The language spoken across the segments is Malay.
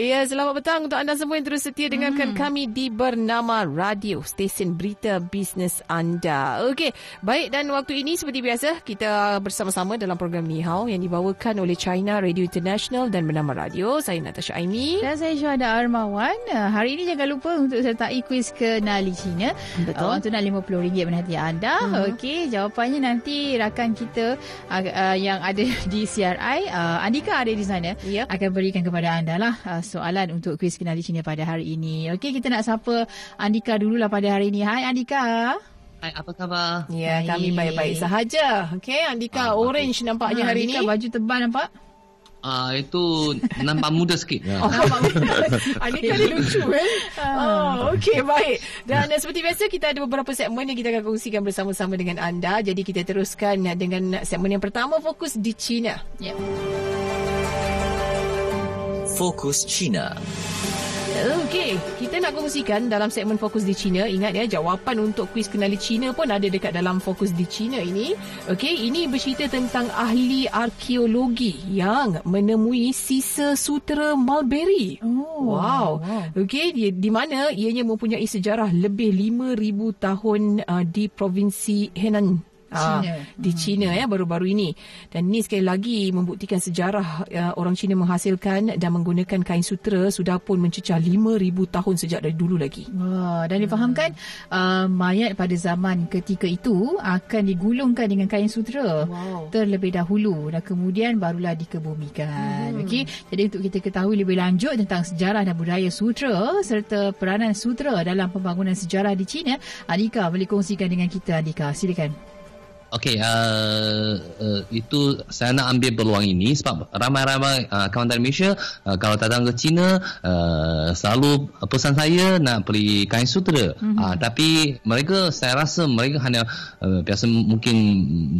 Ya, selamat petang untuk anda semua yang terus setia dengarkan hmm. kami di Bernama Radio, stesen berita bisnes anda. Okey, baik dan waktu ini seperti biasa, kita bersama-sama dalam program Ni Hao yang dibawakan oleh China Radio International dan Bernama Radio. Saya Natasha Aimi. Dan saya Syuhada Armawan. Uh, hari ini jangan lupa untuk sertai kuis kenali Cina. Betul. Uh, untuk nak RM50 menanti anda. Hmm. Okey, jawapannya nanti rakan kita uh, uh, yang ada di CRI, uh, Andika ada di sana, yep. akan berikan kepada anda lah. Uh, soalan untuk kuis kenali Cina pada hari ini. Okey, kita nak sapa Andika dululah pada hari ini. Hai Andika. Hai, apa khabar? Ya, kami baik-baik sahaja. Okey, Andika ah, orange nampaknya ha, hari Andika, ini. baju tebal nampak? Ah uh, itu nampak muda sikit. Oh, nampak muda. Andika ni lucu eh. Oh, okey baik. Dan seperti biasa kita ada beberapa segmen yang kita akan kongsikan bersama-sama dengan anda. Jadi kita teruskan dengan segmen yang pertama fokus di China. Ya. Fokus China. Okey, kita nak kongsikan dalam segmen Fokus di China. Ingat ya, jawapan untuk kuis kenali China pun ada dekat dalam Fokus di China ini. Okey, ini bercerita tentang ahli arkeologi yang menemui sisa sutera Mulberry. Oh, wow. wow. Okey, di, di mana ianya mempunyai sejarah lebih 5000 tahun uh, di provinsi Henan China. Uh, di China ya baru-baru ini dan ini sekali lagi membuktikan sejarah uh, orang China menghasilkan dan menggunakan kain sutera sudah pun mencecah 5000 tahun sejak dari dulu lagi. Wah dan difahamkan uh, mayat pada zaman ketika itu akan digulungkan dengan kain sutera wow. terlebih dahulu dan kemudian barulah dikebumikan. Hmm. Okey jadi untuk kita ketahui lebih lanjut tentang sejarah dan budaya sutera serta peranan sutera dalam pembangunan sejarah di China Adika boleh kongsikan dengan kita Adika silakan. Okey, uh, uh, itu saya nak ambil peluang ini sebab ramai-ramai uh, kawan dari Malaysia uh, kalau datang ke China uh, selalu pesan saya nak beli kain sutera. Mm-hmm. Uh, tapi mereka saya rasa mereka hanya uh, biasa mungkin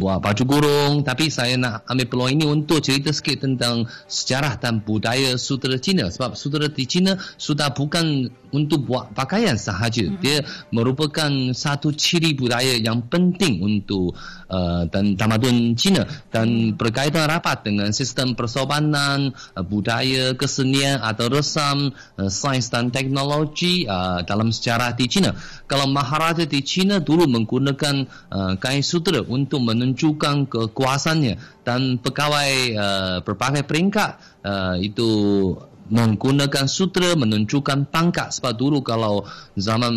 buat baju kurung tapi saya nak ambil peluang ini untuk cerita sikit tentang sejarah dan budaya sutera China sebab sutera di China sudah bukan untuk buat pakaian sahaja. Mm-hmm. Dia merupakan satu ciri budaya yang penting untuk uh, dan tamadun Cina dan berkaitan rapat dengan sistem persobanan, uh, budaya, kesenian atau resam, uh, sains dan teknologi uh, dalam sejarah di Cina. Kalau Maharaja di Cina dulu menggunakan uh, kain sutera untuk menunjukkan kekuasaannya dan pegawai uh, berbagai peringkat uh, itu menggunakan sutra menunjukkan pangkat sebab dulu kalau zaman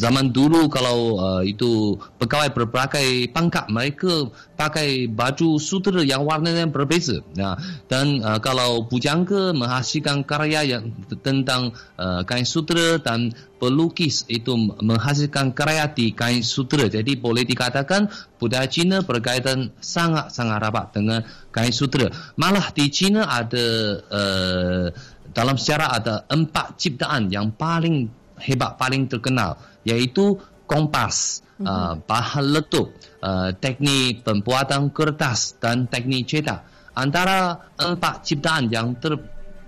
zaman dulu kalau uh, itu pegawai berbagai pangkat mereka pakai baju sutra yang warna yang berbeza ya dan uh, kalau pujangga menghasilkan karya yang tentang uh, kain sutra dan pelukis itu menghasilkan karya di kain sutra. Jadi boleh dikatakan budaya Cina berkaitan sangat-sangat rapat dengan kain sutra. Malah di Cina ada uh, dalam sejarah ada empat ciptaan yang paling hebat, paling terkenal iaitu kompas, uh, bahan letup, uh, teknik pembuatan kertas dan teknik cetak. Antara empat ciptaan yang ter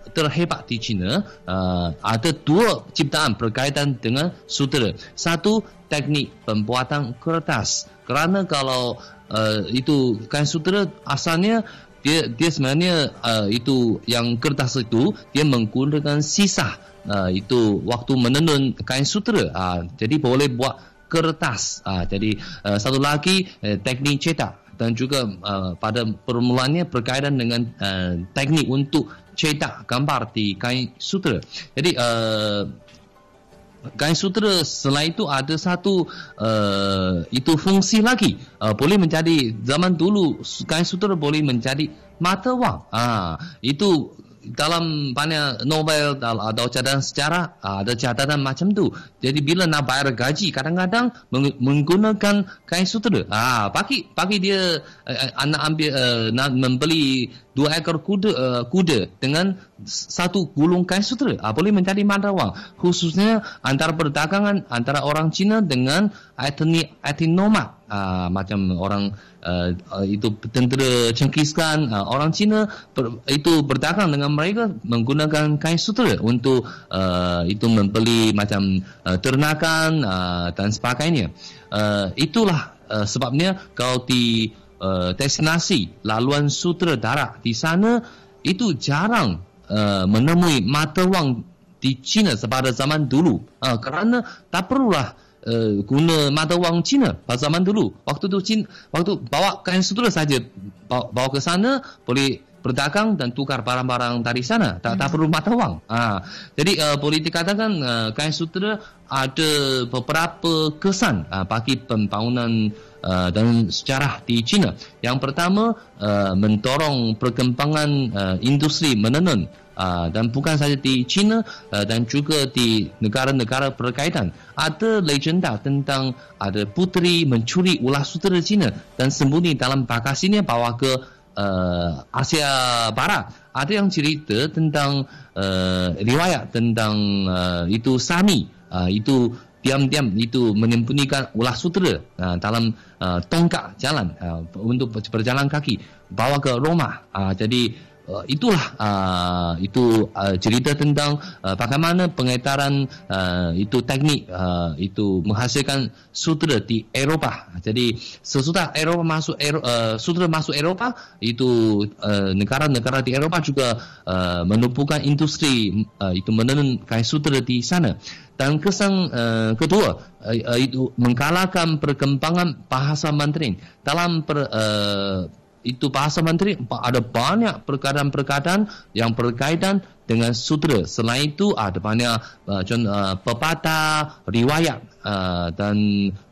terhebat di China uh, ada dua ciptaan berkaitan dengan sutera. Satu teknik pembuatan kertas. Kerana kalau uh, itu kain sutera asalnya dia dia sebenarnya uh, itu yang kertas itu dia menggunakan sisa uh, itu waktu menenun kain sutera. Uh, jadi boleh buat kertas. Uh, jadi uh, satu lagi uh, teknik cetak dan juga uh, pada permulaannya berkaitan dengan uh, teknik untuk cetak gambar di kain sutera. Jadi uh, kain sutera selain itu ada satu uh, itu fungsi lagi uh, boleh menjadi zaman dulu kain sutera boleh menjadi mata wang. Ah uh, itu dalam banyak novel atau catatan sejarah ah, ada catatan macam tu. Jadi bila nak bayar gaji kadang-kadang menggunakan kain sutera. Ah pagi pagi dia uh, anak ambil uh, nak membeli dua ekor kuda uh, kuda dengan satu gulung kain sutera. Ah boleh menjadi mata wang. Khususnya antara perdagangan antara orang Cina dengan etnik etnoma uh, macam orang uh, itu tentera Cengkis Khan uh, orang Cina ber, itu berdagang dengan mereka menggunakan kain sutra untuk uh, itu membeli macam uh, ternakan uh, dan sebagainya uh, itulah uh, sebabnya kalau di uh, destinasi laluan sutra darat di sana itu jarang uh, menemui mata wang di China pada zaman dulu uh, kerana tak perlulah uh, guna mata wang Cina pada zaman dulu. Waktu tu Cina, waktu bawa kain sutra saja bawa, bawa ke sana boleh berdagang dan tukar barang-barang dari sana tak, hmm. tak perlu mata wang. Ha. Jadi uh, boleh dikatakan uh, kain sutra ada beberapa kesan uh, bagi pembangunan uh, dan sejarah di China. Yang pertama uh, mendorong perkembangan uh, industri menenun Uh, dan bukan saja di China uh, dan juga di negara-negara berkaitan ada legenda tentang ada puteri mencuri ulas sutera China dan sembunyi dalam bagasinya bawa ke uh, Asia Barat. Ada yang cerita tentang uh, riwayat tentang uh, itu Sami. Uh, itu diam-diam itu menyembunyikan ulas sutera uh, dalam uh, tongkat jalan uh, untuk berjalan kaki bawa ke Roma uh, jadi Uh, itulah uh, itu uh, cerita tentang uh, bagaimana pengedaran uh, itu teknik uh, itu menghasilkan sutra di Eropah. Jadi sesudah Eropah masuk Ero, uh, sutra masuk Eropah itu uh, negara-negara di Eropah juga uh, menumpukan industri uh, itu menenun kain sutra di sana. Dan kesan uh, kedua uh, itu mengkalahkan perkembangan bahasa Mandarin dalam per, uh, itu bahasa menteri ada banyak perkataan-perkataan yang berkaitan dengan sutra. Selain itu ada banyak uh, contoh uh, pepatah, riwayat uh, dan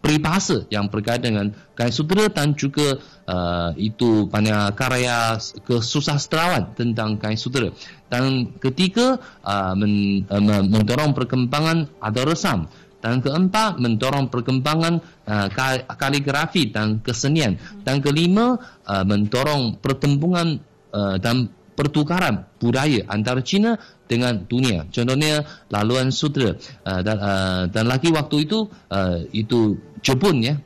peribahasa yang berkaitan dengan gaya sutra dan juga uh, itu banyak karya kesusastrawan tentang gaya sutra. Dan ketiga uh, men, uh, mendorong perkembangan ada resam. Dan keempat, mendorong perkembangan uh, kaligrafi dan kesenian. Dan kelima, uh, mendorong pertembungan uh, dan pertukaran budaya antara China dengan dunia. Contohnya laluan sutra uh, dan, uh, dan lagi waktu itu uh, itu Jepun ya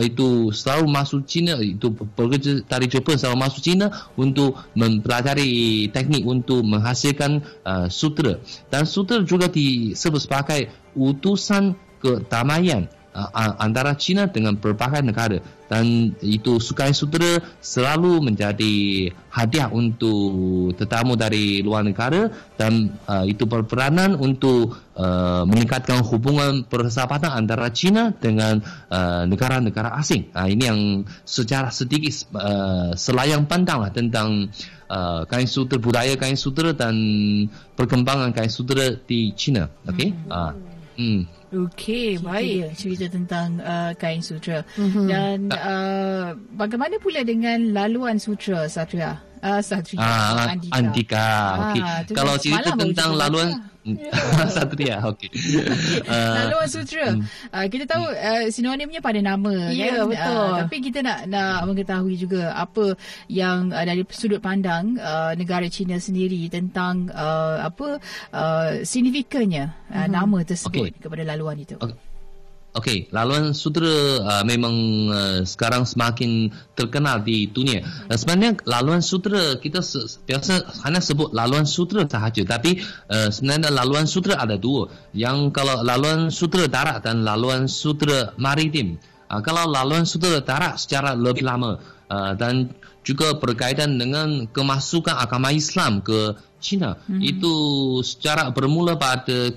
itu selalu masuk China itu pekerja dari Jepun selalu masuk China untuk mempelajari teknik untuk menghasilkan uh, sutra. Dan sutra juga disebut sebagai utusan kedamaian uh, antara China dengan berbagai negara dan itu Sukai Sutra selalu menjadi hadiah untuk tetamu dari luar negara dan uh, itu berperanan untuk uh, meningkatkan hubungan persahabatan antara China dengan uh, negara-negara asing. Uh, ini yang secara sedikit uh, selayang pandang lah tentang uh, kain sutra budaya kain sutra dan perkembangan kain sutra di China. Okay? Hmm. Uh, hmm. Okey, baik. Cerita tentang uh, kain sutra. Mm-hmm. Dan uh, bagaimana pula dengan laluan sutra, Satria? Uh, Satria, ah, Andika. Andika. Okay. Ah, Kalau cerita tentang laluan... Juga. Satria, okey. Uh, Laluan Sutra. Uh, kita tahu uh, sinonimnya pada nama yeah, kan. betul. Uh, tapi kita nak nak mengetahui juga apa yang uh, dari sudut pandang uh, negara China sendiri tentang uh, apa uh, signifikannya uh, uh-huh. nama tersebut okay. kepada laluan itu. Okay. Okey, laluan sutra uh, memang uh, sekarang semakin terkenal di dunia. Uh, sebenarnya laluan sutra kita se- biasa hanya sebut laluan sutra sahaja, tapi uh, sebenarnya laluan sutra ada dua. Yang kalau laluan sutra darat dan laluan sutra maritim. Uh, kalau laluan sutra darat secara lebih lama uh, dan juga berkaitan dengan kemasukan agama Islam ke China, hmm. itu secara bermula pada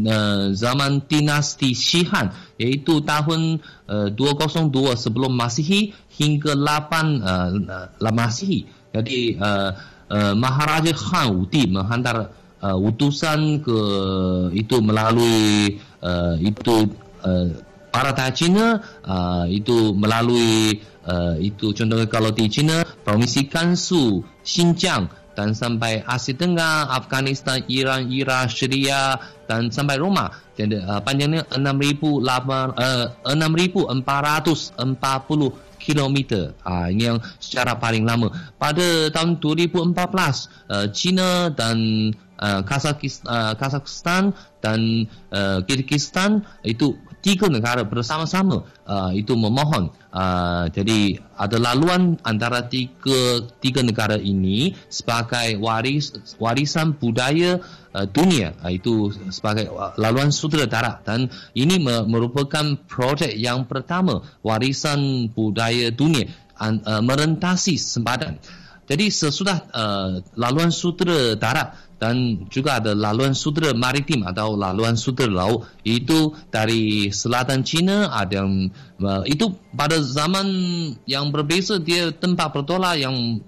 uh, zaman dinasti Shihan iaitu tahun uh, 202 sebelum Masihi hingga 8 uh, Masihi. Jadi uh, uh, Maharaja Khan Wudi menghantar uh, utusan ke itu melalui uh, itu uh, para Cina uh, itu melalui uh, itu contohnya kalau di China provinsi Gansu, Xinjiang dan sampai Asia Tengah, Afghanistan, Iran, Iraq, Syria dan sampai Roma. Jadi uh, panjangnya 6,440 uh, kilometer. Uh, ini yang secara paling lama. Pada tahun 2014, uh, China dan uh, Kazakhstan, uh, Kazakhstan dan uh, Kyrgyzstan itu tiga negara bersama-sama uh, itu memohon uh, jadi ada laluan antara tiga tiga negara ini sebagai waris warisan budaya uh, dunia uh, itu sebagai uh, laluan sutradara. Dan ini me- merupakan projek yang pertama warisan budaya dunia uh, merentasi sempadan jadi sesudah uh, laluan sutera darat dan juga ada laluan sutera maritim atau laluan sutera laut itu dari selatan China ada yang uh, itu pada zaman yang berbeza dia tempat bertolak yang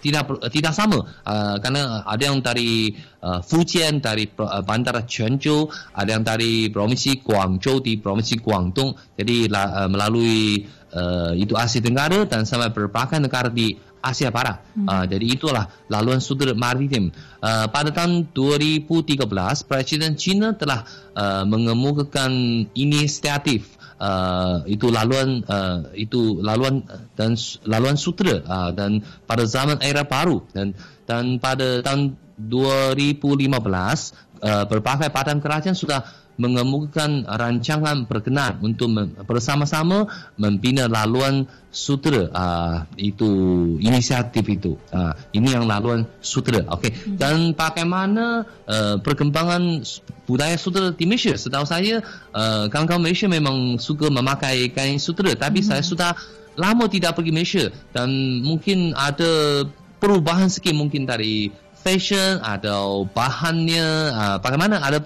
tidak tidak sama. Uh, kerana ada yang dari uh, Fujian dari uh, bandar Quanzhou ada yang dari provinsi Guangzhou di provinsi Guangdong. Jadi uh, melalui uh, itu Asia Tenggara dan sampai berbagai negara di Asia Barat. Hmm. Uh, jadi itulah laluan sudut maritim. Uh, pada tahun 2013, Presiden China telah uh, mengemukakan inisiatif uh, itu laluan uh, itu laluan dan laluan sutra uh, dan pada zaman era baru dan dan pada tahun 2015 uh, berbagai badan kerajaan sudah mengemukakan rancangan berkenan untuk bersama-sama membina laluan sutra. Uh, itu inisiatif itu. Uh, ini yang laluan sutra. Okey. Hmm. dan bagaimana uh, perkembangan budaya sutra di Malaysia? Setahu saya uh, kawan-kawan Malaysia memang suka memakai kain sutra. Tapi hmm. saya sudah lama tidak pergi Malaysia. Dan mungkin ada perubahan sikit mungkin dari fashion atau bahannya uh, bagaimana? Ada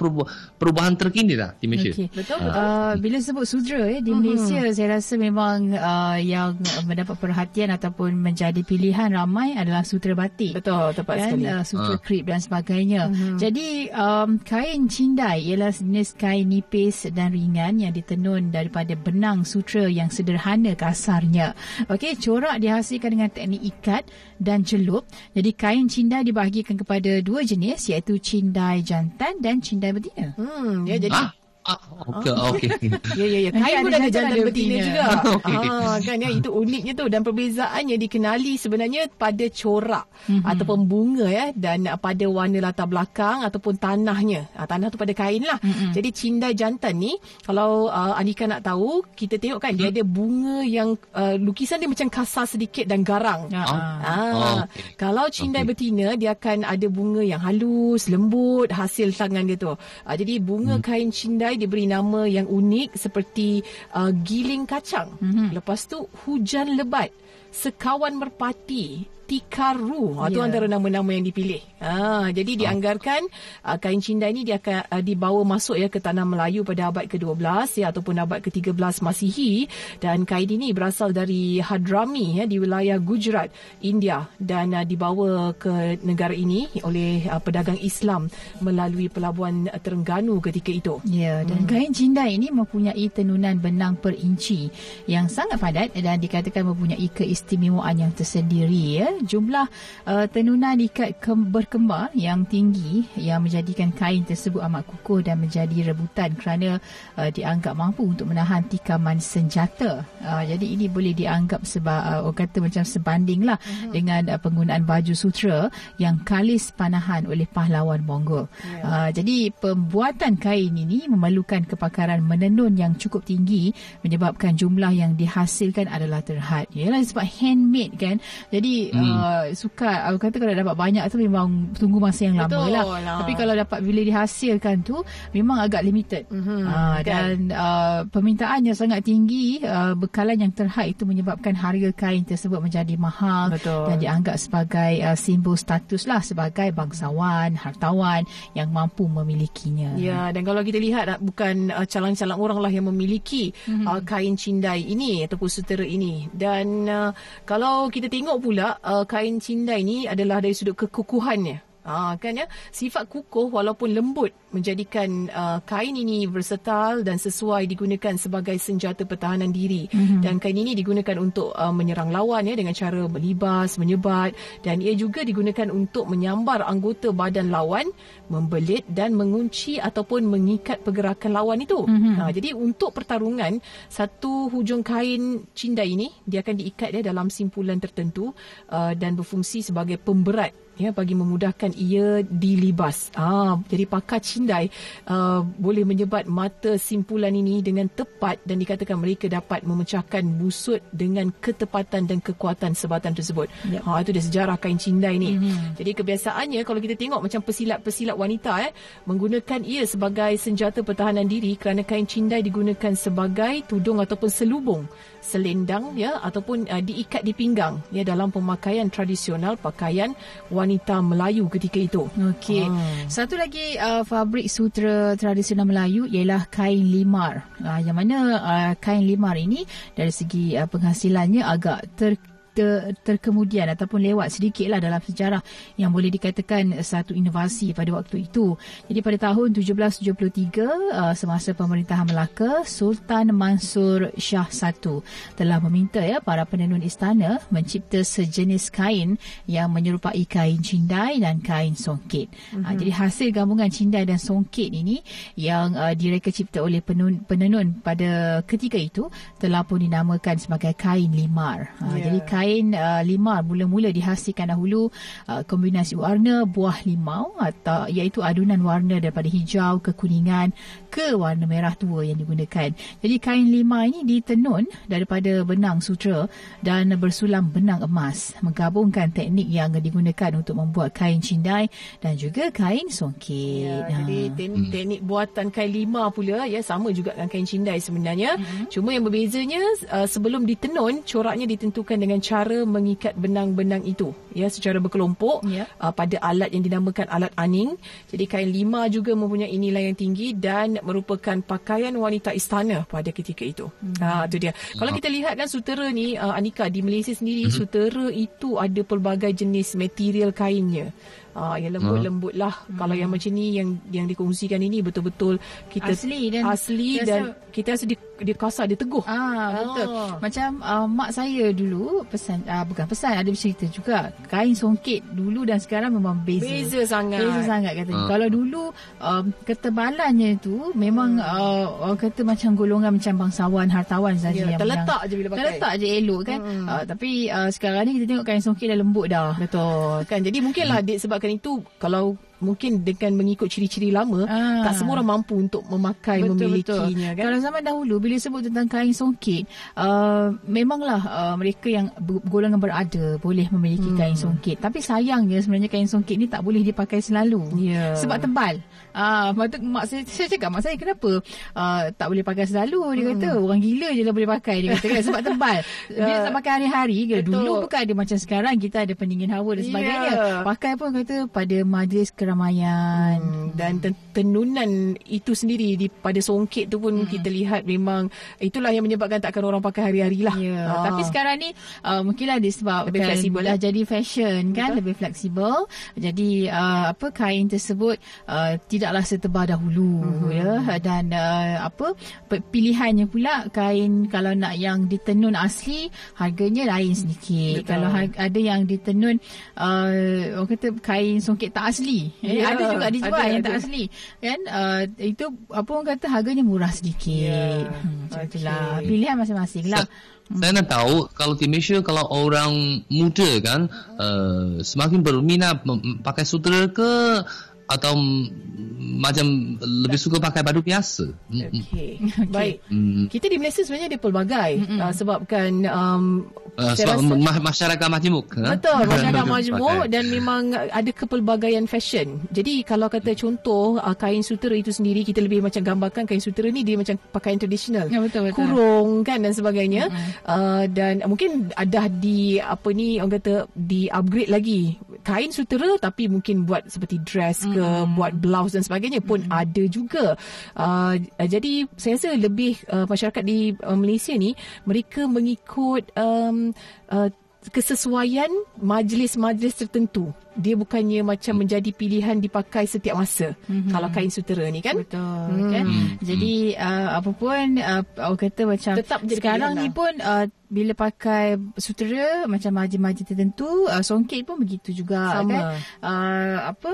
perubahan terkini tak di Malaysia? Okay. betul uh, bila sebut sudra ya di uh-huh. Malaysia saya rasa memang uh, yang mendapat perhatian ataupun menjadi pilihan ramai adalah sutra batik. Betul tepat dan, sekali. uh, sutra uh. crepe dan sebagainya. Uh-huh. jadi um, kain cindai ialah jenis kain nipis dan ringan yang ditenun daripada benang sutra yang sederhana kasarnya. Okey corak dihasilkan dengan teknik ikat dan celup. Jadi kain cindai dibahagi diberikan kepada dua jenis iaitu cindai jantan dan cindai betina. Hmm, ya jadi ah. Ah, okey, okey. ya, ya, ya. Kain pun ada jantan betina, betina juga. okay. ah, kan, ya, itu uniknya tu. Dan perbezaannya dikenali sebenarnya pada corak mm-hmm. ataupun bunga ya. Dan pada warna latar belakang ataupun tanahnya. Ah, tanah tu pada kain lah. Mm-hmm. Jadi cindai jantan ni, kalau uh, Anika nak tahu, kita tengok kan, mm-hmm. dia ada bunga yang uh, lukisan dia macam kasar sedikit dan garang. Ah. Ah. Oh, okay. Kalau cindai okay. betina, dia akan ada bunga yang halus, lembut, hasil tangan dia tu. Ah, jadi bunga mm. kain cindai kedai diberi nama yang unik seperti uh, giling kacang. Mm-hmm. Lepas tu hujan lebat, sekawan merpati, Tikaru. Ha, yeah. Itu antara nama-nama yang dipilih. Ha, jadi dianggarkan uh, kain cindai ini dia akan uh, dibawa masuk ya ke tanah Melayu pada abad ke-12 ya ataupun abad ke-13 Masihi dan kain ini berasal dari Hadrami ya di wilayah Gujarat, India dan uh, dibawa ke negara ini oleh uh, pedagang Islam melalui pelabuhan Terengganu ketika itu. Ya, dan hmm. kain cindai ini mempunyai tenunan benang per inci yang sangat padat dan dikatakan mempunyai keistimewaan yang tersendiri ya jumlah uh, tenunan ikat ke- berkembar yang tinggi yang menjadikan kain tersebut amat kukuh dan menjadi rebutan kerana uh, dianggap mampu untuk menahan tikaman senjata. Uh, jadi ini boleh dianggap sebab uh, orang kata macam sebanding lah uh-huh. dengan uh, penggunaan baju sutra yang kalis panahan oleh pahlawan Mongol. Yeah. Uh, jadi pembuatan kain ini memerlukan kepakaran menenun yang cukup tinggi menyebabkan jumlah yang dihasilkan adalah terhad. Yalah sebab handmade kan. Jadi hmm. Uh, suka aku kata kalau dapat banyak tu memang tunggu masa yang lama lah. lah. Tapi kalau dapat bila dihasilkan tu memang agak limited. Mm-hmm. Uh, dan uh, permintaannya sangat tinggi, uh, bekalan yang terhad itu menyebabkan harga kain tersebut menjadi mahal Betul. dan dianggap sebagai uh, simbol status lah sebagai bangsawan, hartawan yang mampu memilikinya. Ya, dan kalau kita lihat bukan uh, calon-calon orang lah yang memiliki mm-hmm. uh, kain cindai ini ataupun sutera ini. Dan uh, kalau kita tengok pula uh, kain cindai ni adalah dari sudut kekukuhannya. Ha, kan ya sifat kukuh walaupun lembut menjadikan uh, kain ini versatile dan sesuai digunakan sebagai senjata pertahanan diri mm-hmm. dan kain ini digunakan untuk uh, menyerang lawan ya dengan cara melibas menyebat dan ia juga digunakan untuk menyambar anggota badan lawan membelit dan mengunci ataupun mengikat pergerakan lawan itu mm-hmm. ha, jadi untuk pertarungan satu hujung kain cindai ini dia akan diikat ya dalam simpulan tertentu uh, dan berfungsi sebagai pemberat ya bagi memudahkan ia dilibas. Ah, jadi pakar cindai uh, boleh menyebat mata simpulan ini dengan tepat dan dikatakan mereka dapat memecahkan busut dengan ketepatan dan kekuatan sebatan tersebut. Yep. Ha itu dia sejarah kain cindai ni. Mm-hmm. Jadi kebiasaannya kalau kita tengok macam pesilat-pesilat wanita eh menggunakan ia sebagai senjata pertahanan diri kerana kain cindai digunakan sebagai tudung ataupun selubung selendang ya ataupun uh, diikat di pinggang ya dalam pemakaian tradisional pakaian wanita Melayu ketika itu. Okey. Hmm. Satu lagi uh, fabrik sutra tradisional Melayu ialah kain limar. Uh, yang mana uh, kain limar ini dari segi uh, penghasilannya agak ter ter, terkemudian ataupun lewat sedikitlah dalam sejarah yang boleh dikatakan satu inovasi pada waktu itu. Jadi pada tahun 1773 uh, semasa pemerintahan Melaka, Sultan Mansur Shah I telah meminta ya para penenun istana mencipta sejenis kain yang menyerupai kain cindai dan kain songket. Mm-hmm. Uh, jadi hasil gabungan cindai dan songket ini yang uh, direka cipta oleh penenun, penenun pada ketika itu telah pun dinamakan sebagai kain limar. Uh, yeah. Jadi kain uh, limau mula-mula dihasilkan dahulu uh, kombinasi warna buah limau atau iaitu adunan warna daripada hijau ke kuningan ke warna merah tua yang digunakan. Jadi kain limau ini ditenun daripada benang sutra dan bersulam benang emas menggabungkan teknik yang digunakan untuk membuat kain cindai dan juga kain songket. Ya, ha. Jadi te- teknik buatan kain limau pula ya sama juga dengan kain cindai sebenarnya. Mm-hmm. Cuma yang berbezanya uh, sebelum ditenun coraknya ditentukan dengan cara mengikat benang-benang itu ya secara berkelompok yeah. uh, pada alat yang dinamakan alat aning. Jadi kain lima juga mempunyai nilai yang tinggi dan merupakan pakaian wanita istana pada ketika itu. Hmm. Ha itu dia. Kalau kita lihat kan sutera ni uh, Anika di Malaysia sendiri hmm. sutera itu ada pelbagai jenis material kainnya. Ah yang lembut-lembut lah. Hmm. Kalau yang macam ni yang yang dikongsikan ini betul-betul kita asli dan asli dan kita rasa dia, dia kasar dia teguh. Ah betul. Ah. Macam uh, mak saya dulu pesan uh, bukan pesan ada bercerita juga kain songket dulu dan sekarang memang beza. Beza sangat. Beza sangat kata. Uh. Kalau dulu um, ketebalannya tu memang hmm. uh, orang kata macam golongan macam bangsawan hartawan saja yeah, yang terletak je bila pakai. Terletak je elok kan. Hmm. Uh, tapi uh, sekarang ni kita tengok kain songket dah lembut dah. Betul. Kan jadi mungkinlah hmm. Sebabkan itu kalau mungkin dengan mengikut ciri-ciri lama ah. tak semua orang mampu untuk memakai betul, memilikinya betul. kan kalau zaman dahulu bila sebut tentang kain songket uh, memanglah uh, mereka yang golongan berada boleh memiliki hmm. kain songket tapi sayangnya sebenarnya kain songket ni tak boleh dipakai selalu yeah. sebab tebal Ah, uh, mak saya, saya cakap mak saya kenapa uh, tak boleh pakai selalu dia hmm. kata orang gila je lah boleh pakai dia kata kan sebab tebal dia tak pakai hari-hari ke dulu bukan ada macam sekarang kita ada pendingin hawa dan sebagainya yeah. pakai pun kata pada majlis keramaian hmm. dan tenunan itu sendiri di pada songket tu pun hmm. kita lihat memang itulah yang menyebabkan takkan orang pakai hari-hari lah yeah. ah. tapi sekarang ni uh, mungkinlah disebabkan lebih fleksibel dah jadi fashion kan lebih fleksibel jadi uh, apa kain tersebut uh, tidaklah setebal dahulu mm-hmm. ya dan uh, apa pilihannya pula kain kalau nak yang ditenun asli harganya lain sedikit Betul. kalau ha- ada yang ditenun uh, orang kata kain songket tak asli eh, yeah. ada juga dijual ada, yang ada. tak asli kan uh, itu apa orang kata harganya murah sedikit yeah. hmm, itulah okay. pilihan masing-masing lah saya nak tahu kalau di Malaysia kalau orang muda kan uh, semakin berminat pakai sutra ke atau macam lebih suka pakai baju biasa. Okey. Baik. Mm. Kita di Malaysia sebenarnya ada pelbagai uh, sebabkan um, uh, sebab rasa, masyarakat majmuk. Betul, masyarakat majmuk dan memang ada kepelbagaian fashion. Jadi kalau kata contoh uh, kain sutera itu sendiri kita lebih macam gambarkan kain sutera ni dia macam pakaian tradisional. Ya betul betul. Kurung kan dan sebagainya. Mm-hmm. Uh, dan mungkin ada di apa ni orang kata di upgrade lagi kain sutera tapi mungkin buat seperti dress ke mm. buat blouse dan sebagainya pun mm. ada juga. Uh, jadi saya rasa lebih uh, masyarakat di uh, Malaysia ni mereka mengikut um, uh, kesesuaian majlis-majlis tertentu dia bukannya macam hmm. menjadi pilihan dipakai setiap masa hmm. kalau kain sutera ni kan betul hmm. kan hmm. jadi uh, apa pun uh, orang kata macam Tetap sekarang ni lah. pun uh, bila pakai sutera macam majlis-majlis tertentu uh, songket pun begitu juga Sama. kan uh, apa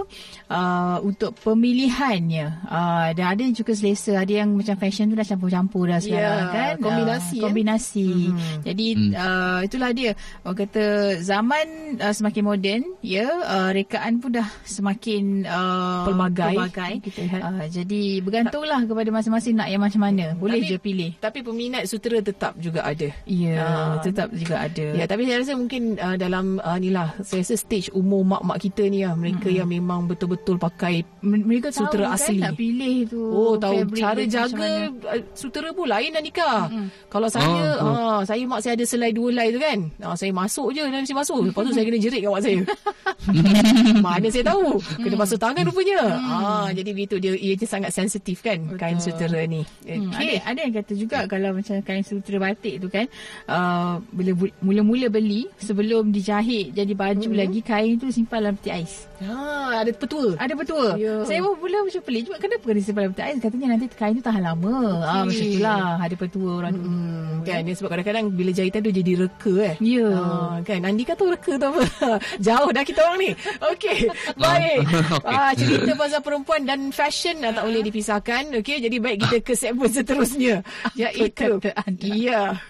uh, untuk pemilihannya uh, dan ada juga selesa ada yang macam fashion tu dah campur-campur dah sekarang yeah, kan kombinasi uh, kombinasi hmm. jadi hmm. Uh, itulah dia orang kata zaman uh, semakin moden ya uh, uh, rekaan pun dah semakin uh, Pelbagai. pelbagai. Kita lihat. Uh, jadi bergantunglah kepada masing-masing nak yang macam mana. Boleh Tapi- je pilih. Tapi peminat sutera tetap juga ada. Ya, Ah. tetap juga ada. Ya, tapi saya rasa mungkin uh, dalam uh, ni lah, saya rasa stage umur mak-mak kita ni lah, mereka yang memang betul-betul pakai M- mereka tahu Sutera kan asli. nak pilih tu. Oh tahu cara jaga uh, sutera pun lain Anika. Kalau saya Oh, ah saya mak saya ada selai dua lay tu kan. Ah saya masuk je dalam mesti masuk. Lepas tu saya kena jerit kat mak saya. Mana saya tahu. Kena basuh tangan rupanya. Ah jadi begitu dia ia je sangat sensitif kan kain sutera ni. Hmm, Okey. ada, ada yang kata juga kalau macam kain sutera batik tu kan uh, bila mula-mula beli sebelum dijahit jadi baju Hmm. lagi kain tu simpan dalam peti ais. Ah ada petua. Ada betul. Ya. Saya pun mula macam pelik juga kenapa kena simpan dalam peti ais katanya nanti kain tu tahan lama. Okay. Ah macam itulah ada petua orang tu. Hmm, kan dia sebab kadang-kadang bila jahitan tu jadi reka eh. Ya. Ah, kan Andika tu reka tu apa? Jauh dah kita orang ni. Okey, baik. Okey. Ah cerita pasal perempuan dan fashion dah tak boleh dipisahkan. Okey, jadi baik kita ke segmen seterusnya. Iaitu kata anda?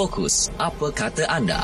Fokus apa kata anda?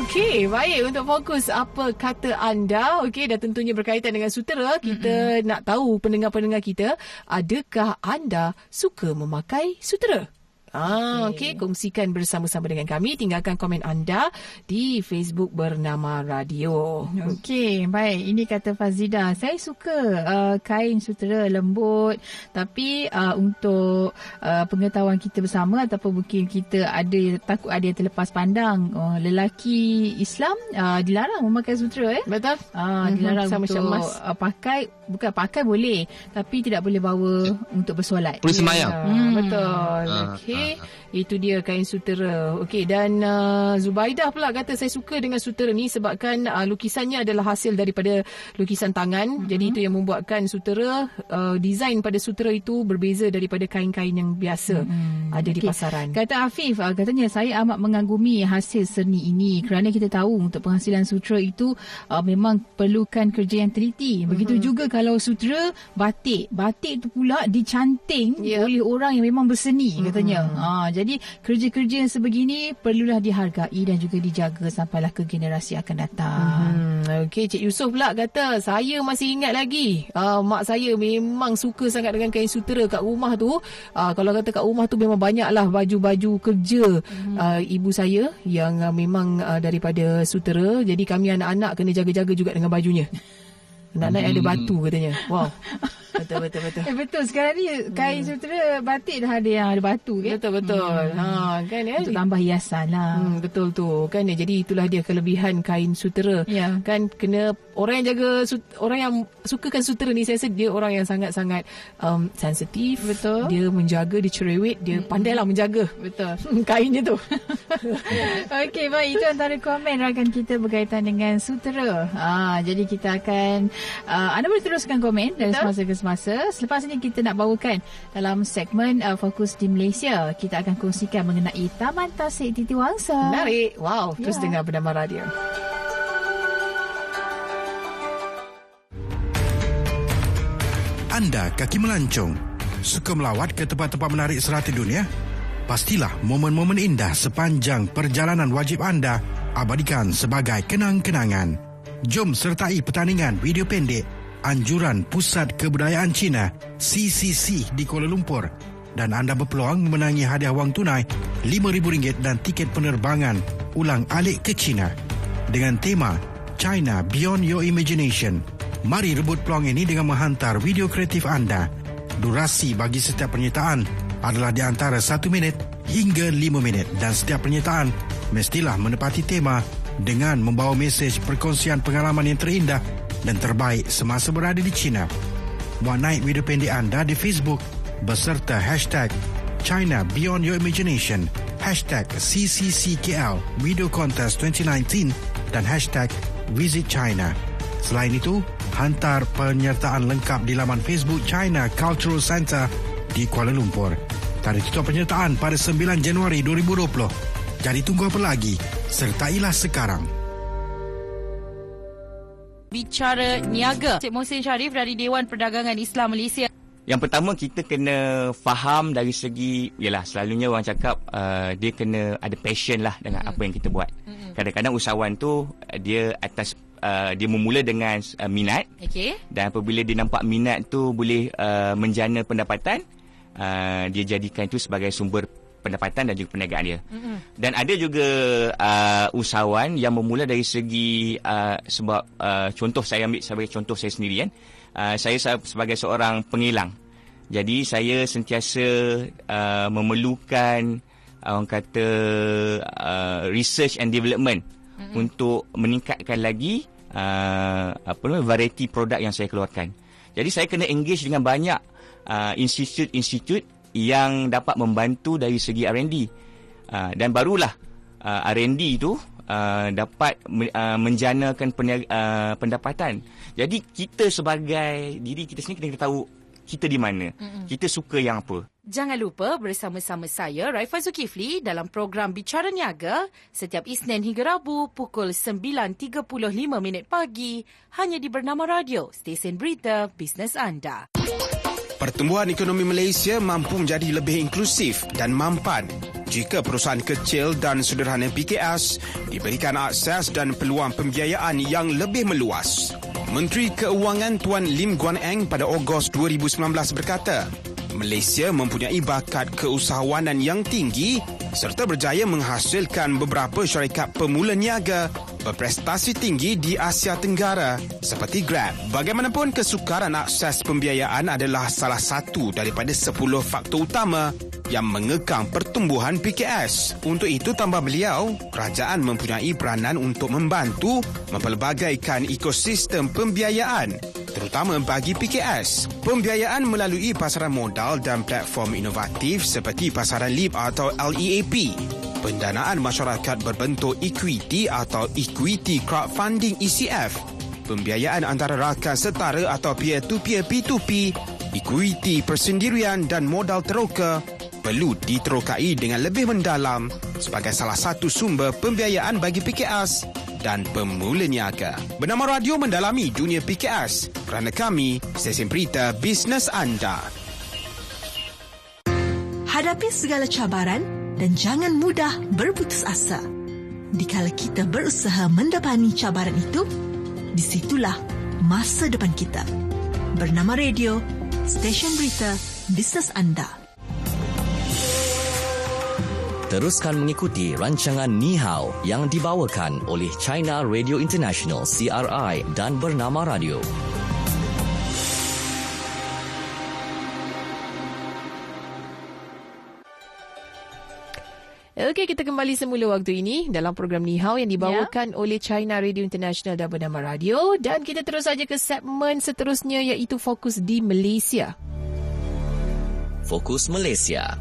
Okey, baik untuk fokus apa kata anda. Okey, dah tentunya berkaitan dengan sutera. Kita mm-hmm. nak tahu pendengar-pendengar kita, adakah anda suka memakai sutera? Ah, okey, okay. kongsikan bersama-sama dengan kami. Tinggalkan komen anda di Facebook bernama Radio. Okey, baik. Ini kata Fazida. Saya suka uh, kain sutera lembut tapi uh, untuk uh, pengetahuan kita bersama ataupun mungkin kita ada takut ada yang terlepas pandang uh, lelaki Islam uh, dilarang memakai sutera eh. Betul? Ah, Mhm, dilarang sama untuk emas. uh, pakai bukan pakai boleh tapi tidak boleh bawa untuk bersolat. Boleh sembahyang. Ya, Hmm. Betul. Ah, Okey. Ah, Itu dia kain sutera. Okey dan uh, Zubaidah pula kata saya suka dengan sutera ni sebabkan uh, lukisannya adalah hasil daripada lukisan tangan. Mm-hmm. Jadi itu yang membuatkan sutera uh, desain pada sutera itu berbeza daripada kain-kain yang biasa mm-hmm. ada di Okey. pasaran. Kata Afif, uh, katanya saya amat mengagumi hasil seni ini kerana kita tahu untuk penghasilan sutera itu uh, memang perlukan kerja yang teliti. Begitu Mhm. juga kalau sutera batik. Batik tu pula dicanting Ya. oleh orang yang memang berseni katanya. Uh, jadi kerja-kerja yang sebegini perlulah dihargai dan juga dijaga sampailah ke generasi akan datang. Hmm, Okey, Cik Yusof pula kata, saya masih ingat lagi. Uh, mak saya memang suka sangat dengan kain sutera kat rumah tu. Uh, kalau kata kat rumah tu memang banyaklah baju-baju kerja hmm. uh, ibu saya yang uh, memang uh, daripada sutera. Jadi kami anak-anak kena jaga-jaga juga dengan bajunya. Nak naik ada batu katanya. Wow. Betul, betul, betul. Eh betul sekarang ni kain sutera batik dah ada yang ada batu kan? Betul, betul. Ha, kan ya? Untuk tambah hiasan lah. Hmm, betul tu kan ya. Jadi itulah dia kelebihan kain sutera. Ya. Kan kena orang yang jaga sut- orang yang sukakan sutera ni saya rasa dia orang yang sangat-sangat um, sensitif. Betul. Dia menjaga, dia cerewet, dia pandailah menjaga Betul. kainnya tu. Okey, baik. Itu antara komen rakan kita berkaitan dengan sutera. Ah, jadi kita akan... Uh, anda boleh teruskan komen dari Betul. semasa ke semasa. Selepas ini kita nak bawakan dalam segmen uh, Fokus di Malaysia. Kita akan kongsikan mengenai Taman Tasik Titi Wangsa. Menarik. Wow, terus Ya. dengar bernama radio. Anda kaki melancong, suka melawat ke tempat-tempat menarik serata dunia? Pastilah momen-momen indah sepanjang perjalanan wajib anda abadikan sebagai kenang-kenangan. Jom sertai pertandingan video pendek Anjuran Pusat Kebudayaan Cina CCC di Kuala Lumpur dan anda berpeluang memenangi hadiah wang tunai RM5,000 dan tiket penerbangan ulang alik ke China dengan tema China Beyond Your Imagination. Mari rebut peluang ini dengan menghantar video kreatif anda. Durasi bagi setiap penyertaan adalah di antara 1 minit hingga 5 minit dan setiap penyertaan mestilah menepati tema dengan membawa mesej perkongsian pengalaman yang terindah dan terbaik semasa berada di China. Buat naik video pendek anda di Facebook beserta hashtag China Beyond Your Imagination, hashtag CCCKL Video Contest 2019 dan hashtag Visit China. Selain itu, hantar penyertaan lengkap di laman Facebook China Cultural Centre di Kuala Lumpur. Tarikh tutup penyertaan pada 9 Januari 2020. Jadi tunggu apa lagi? Sertailah sekarang. Bicara Niaga. Cik Mohsin Sharif dari Dewan Perdagangan Islam Malaysia. yang pertama kita kena faham dari segi yalah selalunya orang cakap uh, dia kena ada passion lah dengan mm. apa yang kita buat. Mm. Kadang-kadang usahawan tu uh, dia atas uh, dia memula dengan uh, minat. Okey. Dan apabila dia nampak minat tu boleh uh, menjana pendapatan, uh, dia jadikan itu sebagai sumber pendapatan dan juga perniagaan dia. Mm-hmm. Dan ada juga uh, usahawan yang memula dari segi uh, sebab uh, contoh saya ambil sebagai contoh saya sendiri kan. Uh, saya sebagai seorang pengilang. Jadi saya sentiasa uh, memerlukan uh, orang kata uh, research and development mm-hmm. untuk meningkatkan lagi uh, apa namanya variety produk yang saya keluarkan. Jadi saya kena engage dengan banyak uh, institut-institut yang dapat membantu dari segi R&D. Uh, dan barulah uh, R&D itu uh, dapat uh, menjanakan peniaga, uh, pendapatan. Jadi kita sebagai diri kita sendiri kena tahu kita di mana. Mm-hmm. Kita suka yang apa. Jangan lupa bersama-sama saya Raifa Zulkifli dalam program Bicara Niaga setiap Isnin hingga Rabu pukul 9.35 minit pagi hanya di Bernama Radio, stesen berita bisnes anda. Pertumbuhan ekonomi Malaysia mampu menjadi lebih inklusif dan mampan jika perusahaan kecil dan sederhana PKS diberikan akses dan peluang pembiayaan yang lebih meluas. Menteri Keuangan Tuan Lim Guan Eng pada Ogos 2019 berkata, Malaysia mempunyai bakat keusahawanan yang tinggi serta berjaya menghasilkan beberapa syarikat pemula niaga berprestasi tinggi di Asia Tenggara seperti Grab. Bagaimanapun kesukaran akses pembiayaan adalah salah satu daripada 10 faktor utama yang mengekang pertumbuhan PKS. Untuk itu tambah beliau, kerajaan mempunyai peranan untuk membantu mempelbagaikan ekosistem pembiayaan terutama bagi PKS. Pembiayaan melalui pasaran modal dan platform inovatif seperti pasaran LEAP atau LEAP pendanaan masyarakat berbentuk equity atau equity crowdfunding ECF, pembiayaan antara rakan setara atau peer-to-peer P2P, equity persendirian dan modal teroka perlu diterokai dengan lebih mendalam sebagai salah satu sumber pembiayaan bagi PKS dan pemula niaga. Bernama radio mendalami dunia PKS kerana kami stesen berita bisnes anda. Hadapi segala cabaran dan jangan mudah berputus asa. Dikala kita berusaha mendapati cabaran itu, disitulah masa depan kita. Bernama Radio, stesen berita bisnes anda. Teruskan mengikuti rancangan Ni Hao yang dibawakan oleh China Radio International CRI dan Bernama Radio. Okey, kita kembali semula waktu ini dalam program Ni Hao yang dibawakan ya. oleh China Radio International dan bernama Radio. Dan kita terus saja ke segmen seterusnya iaitu Fokus di Malaysia. Fokus Malaysia.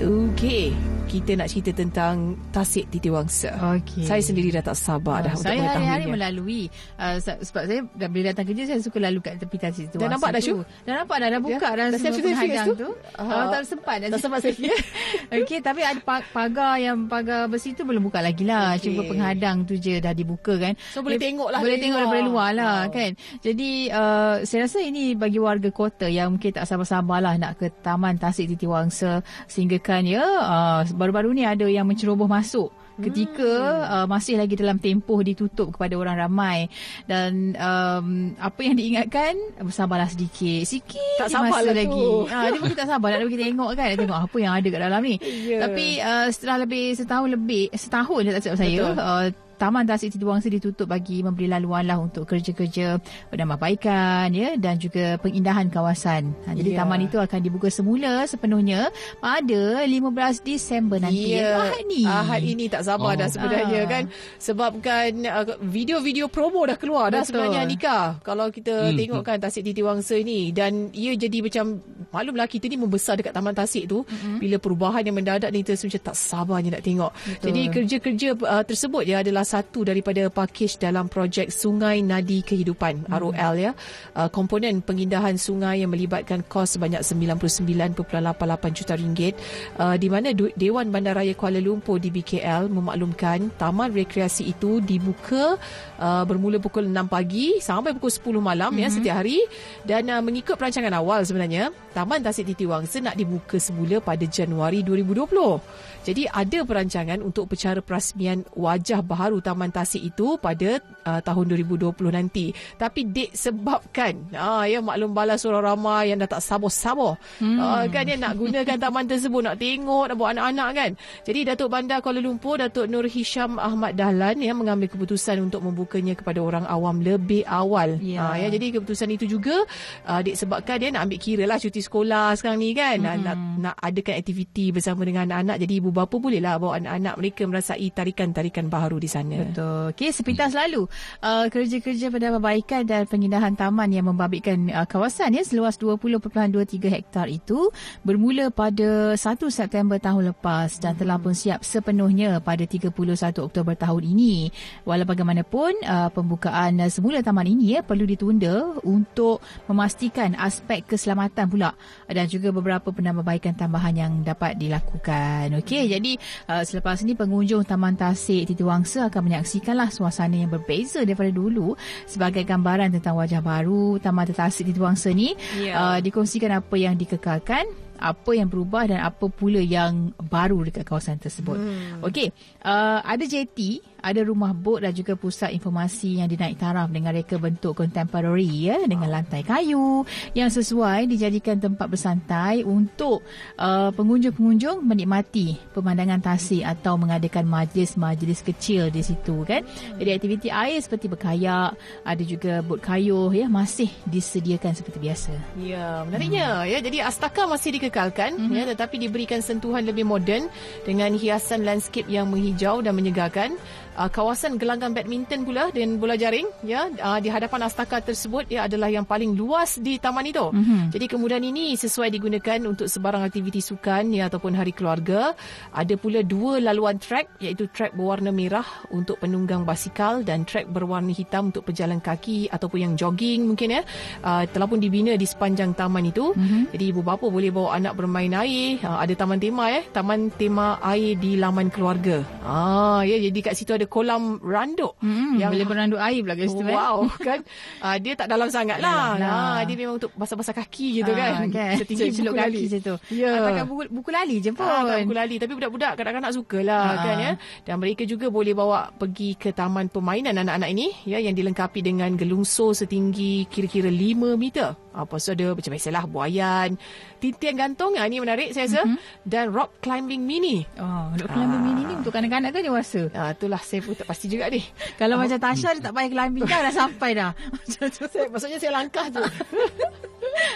Okey kita nak cerita tentang Tasik Titiwangsa. Okay. Saya sendiri dah tak sabar dah oh, untuk mengetahuinya. Saya hari-hari melalui uh, sebab saya bila datang kerja saya suka lalu kat tepi Tasik Titiwangsa. Dah nampak dah Syu? Dah nampak dah dah buka ya? dah, dah semua penghadang tu. tu. Uh, uh, tak sempat dah. Tak sempat saya. Okey tapi ada pagar yang pagar besi tu belum buka lagi lah. Okay. Cuma penghadang tu je dah dibuka kan. So boleh tengok lah. Boleh tengok daripada luar lah wow. kan. Jadi uh, saya rasa ini bagi warga kota yang mungkin tak sabar-sabar lah nak ke Taman Tasik Titiwangsa sehingga kan ya uh, baru-baru ni ada yang menceroboh masuk ketika hmm. uh, masih lagi dalam tempoh ditutup kepada orang ramai. Dan um, apa yang diingatkan? Bersabarlah sedikit. Sikit tak sabar lah lagi. Ha, dia mungkin tak sabar nak bagi tengok kan. Tengok apa yang ada kat dalam ni. Yeah. tapi uh, setelah lebih setahun lebih setahun je tak silap saya uh, Taman Tasik Titiwangsa ditutup bagi memberi laluan lah untuk kerja-kerja penambahbaikan ya dan juga pengindahan kawasan. Ha, jadi yeah. taman itu akan dibuka semula sepenuhnya pada 15 Disember nanti yeah. ahad ni. Ahad ini tak sabar oh. dah sebenarnya ah. kan sebabkan uh, video-video promo dah keluar Betul. dah sebenarnya Nika. Kalau kita hmm. tengok kan Tasik Titiwangsa ni dan ia jadi macam maklumlah kita ni membesar dekat Taman Tasik tu mm-hmm. bila perubahan yang mendadak ni kita macam tak sabarnya nak tengok. Betul. Jadi kerja-kerja uh, tersebut ya adalah satu daripada pakej dalam projek Sungai Nadi Kehidupan hmm. ROL ya. Uh, komponen pengindahan sungai yang melibatkan kos sebanyak 99.88 juta ringgit uh, di mana Dewan Bandaraya Kuala Lumpur di BKL memaklumkan taman rekreasi itu dibuka uh, bermula pukul 6 pagi sampai pukul 10 malam hmm. ya setiap hari dan uh, mengikut perancangan awal sebenarnya Taman Tasik Titi Wangsa nak dibuka semula pada Januari 2020. Jadi ada perancangan untuk upacara perasmian wajah baharu Taman Tasik itu pada uh, tahun 2020 nanti. Tapi dek sebabkan uh, ya maklum balas orang ramai yang dah tak sabar-sabar hmm. uh, kan dia nak gunakan taman tersebut nak tengok nak bawa anak-anak kan. Jadi Datuk Bandar Kuala Lumpur Datuk Nur Hisham Ahmad Dahlan yang mengambil keputusan untuk membukanya kepada orang awam lebih awal. Yeah. Uh, ya jadi keputusan itu juga uh, dek sebabkan dia nak ambil kira lah cuti sekolah sekarang ni kan. Hmm. Nak nak adakan aktiviti bersama dengan anak-anak jadi ibu bapa bolehlah bawa anak-anak mereka merasai tarikan-tarikan baharu di sana. Betul. Okey, sepintas lalu uh, kerja-kerja perbaikan dan pengindahan taman yang membabitkan uh, kawasan ya seluas 20.23 hektar itu bermula pada 1 September tahun lepas dan telah pun siap sepenuhnya pada 31 Oktober tahun ini. Walau bagaimanapun uh, pembukaan uh, semula taman ini ya perlu ditunda untuk memastikan aspek keselamatan pula dan juga beberapa penambahbaikan tambahan yang dapat dilakukan. Okey, jadi uh, selepas ini pengunjung Taman Tasik Titi Wangsa akan menyaksikanlah suasana yang berbeza daripada dulu sebagai gambaran tentang wajah baru Taman Tasik Titi Wangsa ni. Yeah. Uh, dikongsikan apa yang dikekalkan apa yang berubah dan apa pula yang baru dekat kawasan tersebut. Hmm. Okey, uh, ada JT, ada rumah bot dan juga pusat informasi yang dinaik taraf dengan reka bentuk contemporary ya dengan lantai kayu yang sesuai dijadikan tempat bersantai untuk uh, pengunjung-pengunjung menikmati pemandangan tasik atau mengadakan majlis-majlis kecil di situ kan. Jadi aktiviti air seperti berkayak, ada juga bot kayu ya masih disediakan seperti biasa. Ya, menariknya hmm. ya. Jadi Astaka masih di dikekalkan mm-hmm. ya tetapi diberikan sentuhan lebih moden dengan hiasan landscape yang menghijau dan menyegarkan uh, kawasan gelanggang badminton pula dan bola jaring ya uh, di hadapan astaka tersebut ia adalah yang paling luas di taman itu. Mm-hmm. Jadi kemudian ini sesuai digunakan untuk sebarang aktiviti sukan ya ataupun hari keluarga. Ada pula dua laluan trek iaitu trek berwarna merah untuk penunggang basikal dan trek berwarna hitam untuk pejalan kaki ataupun yang jogging mungkin ya. Uh, telah pun dibina di sepanjang taman itu. Mm-hmm. Jadi ibu bapa boleh bawa anak bermain air. Uh, ada taman tema ya, taman tema air di laman keluarga. Ah ya jadi kat situ ada kolam randuk. Hmm, yang boleh beranduk air pula guys wow kan? Uh, dia tak dalam sangat lah, lah. Uh, dia memang untuk basah-basah kaki gitu uh, kan. okay. setinggi celuk kaki situ. Yeah. pakai buku, buku lali je pun. uh, buku lali. Tapi budak-budak kadang-kadang sukalah uh. kan ya. Dan mereka juga boleh bawa pergi ke taman permainan anak-anak ini ya yang dilengkapi dengan gelungsur setinggi kira-kira 5 meter apa so ada macam biasalah buayan tintian gantung ah, ini menarik saya rasa mm-hmm. dan rock climbing mini oh rock climbing ah. mini ni untuk kanak-kanak ke dewasa ah itulah saya pun tak pasti juga ni kalau oh. macam Tasha dia tak payah climbing dah dah sampai dah saya, maksudnya saya langkah tu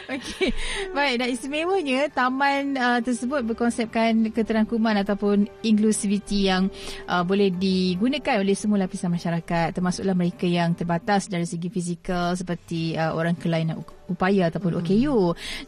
Okey. Baik, dan istimewanya taman uh, tersebut berkonsepkan keterangkuman ataupun inklusiviti yang uh, boleh digunakan oleh semua lapisan masyarakat termasuklah mereka yang terbatas dari segi fizikal seperti uh, orang kelainan upaya ataupun mm-hmm. OKU.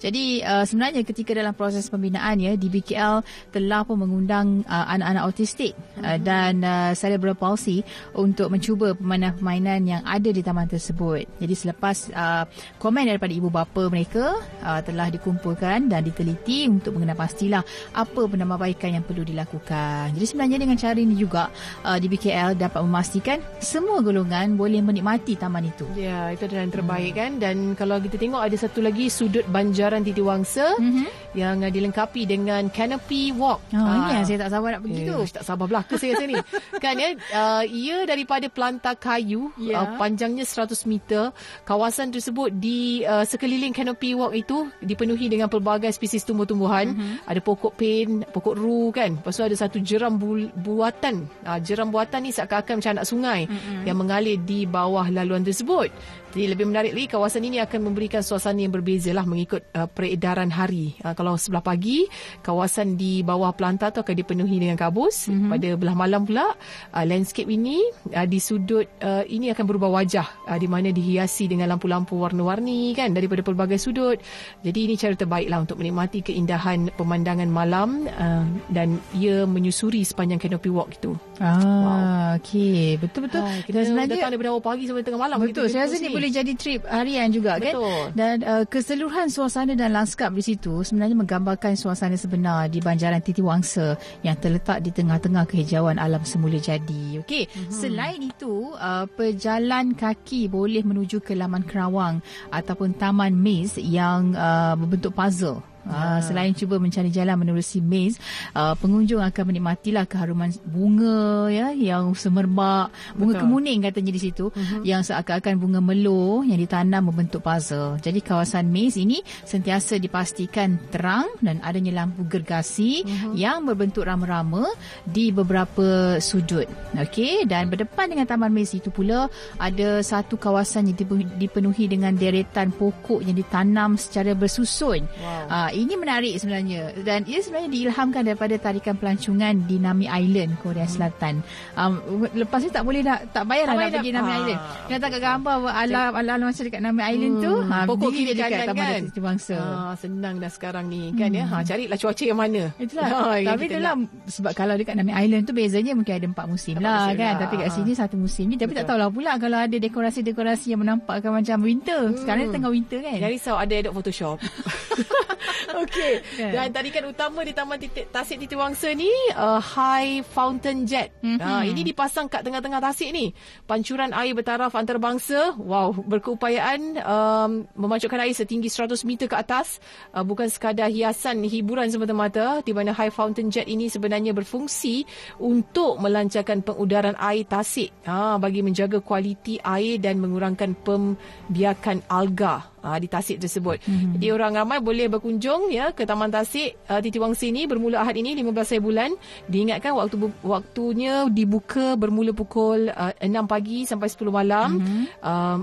Jadi uh, sebenarnya ketika dalam proses pembinaan ya di BKL telah pun mengundang uh, anak-anak autistik mm-hmm. uh, dan uh, cerebral palsy untuk mencuba permainan-permainan yang ada di taman tersebut. Jadi selepas uh, komen daripada ibu bapa mereka uh, telah dikumpulkan dan diteliti untuk mengenal pastilah apa penambahbaikan yang perlu dilakukan. Jadi sebenarnya dengan cara ini juga uh, di BKL dapat memastikan semua golongan boleh menikmati taman itu. Ya, itu adalah yang terbaik hmm. kan dan kalau kita tengok ada satu lagi sudut banjaran Titi Wangsa mm-hmm. yang uh, dilengkapi dengan canopy walk. Oh, uh, ini yang saya tak sabar nak pergi eh, tu. Tak sabar belaka saya sini. kan ya, uh, ia daripada pelantar kayu yeah. uh, panjangnya 100 meter. Kawasan tersebut di uh, sekeliling canopy walk itu dipenuhi dengan pelbagai spesies tumbuh-tumbuhan. Mm-hmm. Ada pokok pin, pokok ru kan. Lepas tu ada satu jeram bu- buatan. Uh, jeram buatan ni seakan-akan macam anak sungai mm-hmm. yang mengalir di bawah laluan tersebut. Jadi lebih menarik lagi kawasan ini akan memberikan suasana yang berbeza lah mengikut uh, peredaran hari. Uh, kalau sebelah pagi kawasan di bawah pelantar tu akan dipenuhi dengan kabus. Mm-hmm. Pada belah malam pula uh, landscape ini uh, di sudut uh, ini akan berubah wajah uh, di mana dihiasi dengan lampu-lampu warna-warni kan daripada pelbagai sudut. Jadi ini cara terbaik lah untuk menikmati keindahan pemandangan malam uh, dan ia menyusuri sepanjang canopy walk itu. Ah, wow. okey. Betul-betul. Ha, kita sebenarnya datang daripada awal pagi sampai tengah malam. Betul. Saya rasa ni boleh jadi trip harian juga betul. kan. Dan uh, keseluruhan suasana dan lanskap di situ sebenarnya menggambarkan suasana sebenar di Banjaran Titi Wangsa yang terletak di tengah-tengah kehijauan alam semula jadi. Okey. Mm-hmm. Selain itu, uh, pejalan kaki boleh menuju ke Laman Kerawang ataupun Taman Maze yang uh, berbentuk puzzle. Uh, selain cuba mencari jalan menerusi maze, uh, pengunjung akan menikmatilah keharuman bunga ya yang semerbak, bunga Betul. kemuning katanya di situ uh-huh. yang seakan-akan bunga melo yang ditanam membentuk puzzle. Jadi kawasan maze ini sentiasa dipastikan terang dan adanya lampu gergasi uh-huh. yang berbentuk rama-rama di beberapa sudut. Okey dan berdepan dengan taman maze itu pula ada satu kawasan yang dipenuhi dengan deretan pokok yang ditanam secara bersusun. Wow. Uh, ini menarik sebenarnya dan ia sebenarnya diilhamkan daripada tarikan pelancongan di Nami Island Korea hmm. Selatan. Um, lepas ni tak boleh nak tak bayar tak nak pergi Nami ha. Island. Kita tak gambar alam alam macam dekat Nami Island hmm. tu. Ha, pokok kiri dekat Taman kan? Bangsa. Ha, senang dah sekarang ni kan ya? hmm. ya. Ha carilah cuaca yang mana. Itulah. Ha, Tapi itulah nak. sebab kalau dekat Nami Island tu bezanya mungkin ada empat musim lah musim kan. Lah. Tapi kat sini satu musim ni. Tapi Betul. tak tahulah pula kalau ada dekorasi-dekorasi yang menampakkan macam winter. Sekarang hmm. tengah winter kan. Jangan risau ada edit Photoshop. Okey. Yeah. Dan tarikan utama di Taman Titik, Tasik Titi Wangsa ni uh, High Fountain Jet. Mm-hmm. Uh, ini dipasang kat tengah-tengah tasik ni. Pancuran air bertaraf antarabangsa. Wow, berkeupayaan um, memancukan air setinggi 100 meter ke atas. Uh, bukan sekadar hiasan hiburan semata-mata di mana High Fountain Jet ini sebenarnya berfungsi untuk melancarkan pengudaran air tasik uh, bagi menjaga kualiti air dan mengurangkan pembiakan alga uh, di Tasik tersebut. Mm-hmm. Jadi orang ramai boleh berkunjung ya ke Taman Tasik uh, Titi Wangsi ini bermula Ahad ini 15 hari bulan. Diingatkan waktu waktunya dibuka bermula pukul uh, 6 pagi sampai 10 malam. Mm-hmm. Uh,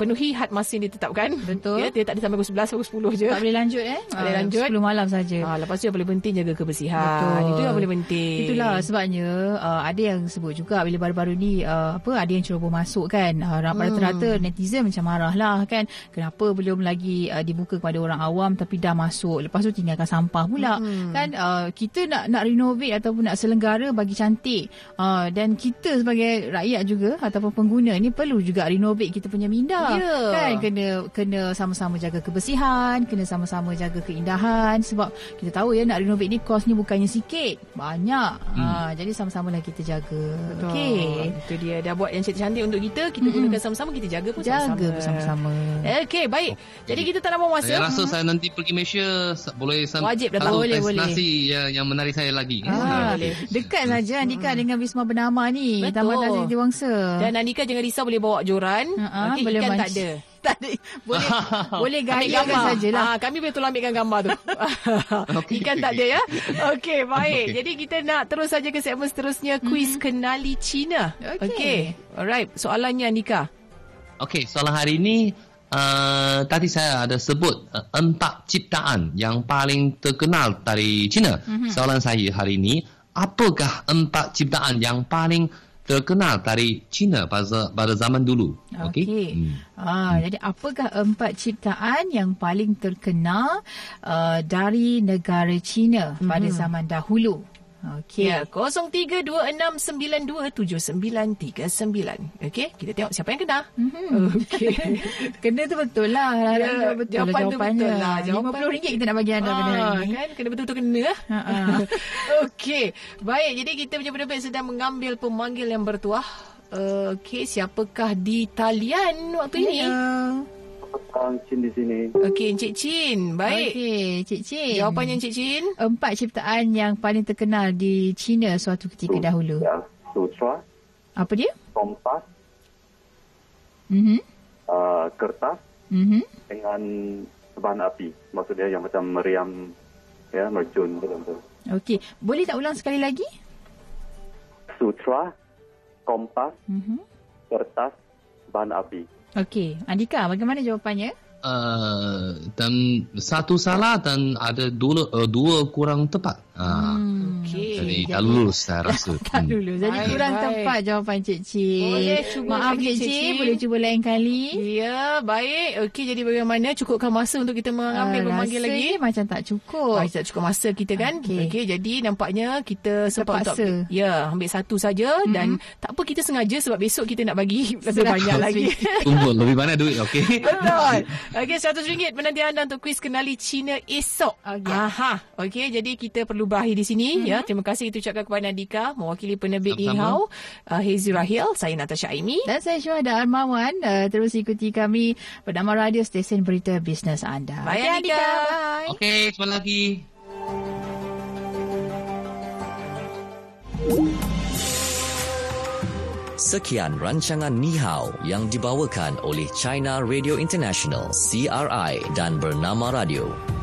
penuhi had masa yang ditetapkan. Betul. Ya, dia tak ada sampai pukul 11 pukul 10 je. Tak boleh lanjut eh. Tak boleh lanjut. 10 malam saja. Ha, lepas tu yang paling penting jaga kebersihan. Betul. Itu yang paling penting. Itulah sebabnya uh, ada yang sebut juga bila baru-baru ni uh, apa ada yang ceroboh masuk kan. Uh, rata-rata hmm. netizen macam marah lah kan. Kenapa belum lagi uh, dibuka kepada orang awam tapi dah masuk. Lepas tu tinggalkan sampah pula. Hmm. Kan uh, kita nak nak renovate ataupun nak selenggara bagi cantik. Uh, dan kita sebagai rakyat juga ataupun pengguna ni perlu juga renovate kita punya minda. Yeah. Kan kena kena sama-sama jaga kebersihan, kena sama-sama jaga keindahan sebab kita tahu ya nak renovate ni kos ni bukannya sikit, banyak. Hmm. Ha jadi sama-sama lah kita jaga. Okey. Itu dia dah buat yang cantik-cantik untuk kita, kita hmm. gunakan sama-sama, kita jaga pun jaga sama-sama. bersama-sama. Okey, baik. Okay. Jadi kita tak nak buang masa. Saya rasa hmm. saya nanti pergi Malaysia boleh Wajib datang boleh boleh. Nasi yang, yang menarik saya lagi. Ah, boleh. Dekat saja Andika hmm. dengan Wisma Bernama ni, Taman Tasik Diwangsa. Dan Andika jangan risau boleh bawa joran. Uh-huh, okay, boleh ikan tak ada. tak ada. Boleh boleh gayakan sajalah. Ha, kami boleh tolong ambilkan gambar tu. okay, Ikan okay, tak ada ya. Okey, baik. Okay. Jadi kita nak terus saja ke segmen seterusnya kuis mm-hmm. kenali Cina. Okey. Okay. Alright, soalannya Nika. Okey, soalan hari ini Uh, tadi saya ada sebut uh, empat ciptaan yang paling terkenal dari China. Mm-hmm. Soalan saya hari ini, apakah empat ciptaan yang paling terkenal dari China pada pada zaman dulu. Okey. Okay. Hmm. Ah, hmm. jadi apakah empat ciptaan yang paling terkenal uh, dari negara China hmm. pada zaman dahulu? Okey. Ya, 0326927939. Okey, kita tengok siapa yang kena. Mm-hmm. Okey. kena tu betul lah. Ya, betul jawapan lah jawapannya. Betul lah. Jawapan RM50 kita nak bagi anda ah, kan? Kena betul-betul kena. Uh-uh. Okey. Baik, jadi kita punya penerbit sedang mengambil pemanggil yang bertuah. Uh, Okey, siapakah di talian waktu ini? Encik Chin di sini. Okey, Encik Chin. Baik. Okey, Encik Chin. Jawapannya Encik Chin? Empat ciptaan yang paling terkenal di China suatu ketika Su- dahulu. Ya, sutra. Apa dia? Kompas. Mhm. Uh, kertas. Mhm. Dengan bahan api. Maksudnya yang macam meriam ya, merjun betul-betul. Okey, boleh tak ulang sekali lagi? Sutra, kompas, mhm. kertas, bahan api. Okey, Andika, bagaimana jawapannya? Uh, dan satu salah dan ada dua uh, dua kurang tepat. Uh, hmm. Okey. Jadi tak lulus saya rasa. Tak Hmm. dulu. Jadi Baik, kurang baik. tepat jawapan Cik Cik. Boleh cuba Maaf Cik Cik boleh cuba lain kali. Ya, baik. Okey, jadi bagaimana? Cukupkan masa untuk kita mengambil Ah, memanggil lagi? macam tak cukup. Oh, tak cukup masa kita kan. Okey. Okay, jadi nampaknya kita sempat Terpaksa. untuk ya, ambil satu saja mm-hmm. dan tak apa kita sengaja sebab besok kita nak bagi lebih banyak lagi. Tunggu lebih banyak duit, okey? Betul. Okey, RM100 menanti anda untuk kuis kenali Cina esok. Okey. Aha. Okey, jadi kita perlu berakhir di sini mm-hmm. ya. Terima kasih kita ucapkan kepada Nadika mewakili penerbit Sama-sama. Ihau, uh, Hazy Rahil, saya Natasha Aimi. Dan saya Syuhada Armawan. Uh, terus ikuti kami bernama Radio Stesen Berita Bisnes anda. Bye, Okey, Andika. Bye. Okey, sebentar lagi. Sekian rancangan Ni Hao yang dibawakan oleh China Radio International CRI dan Bernama Radio.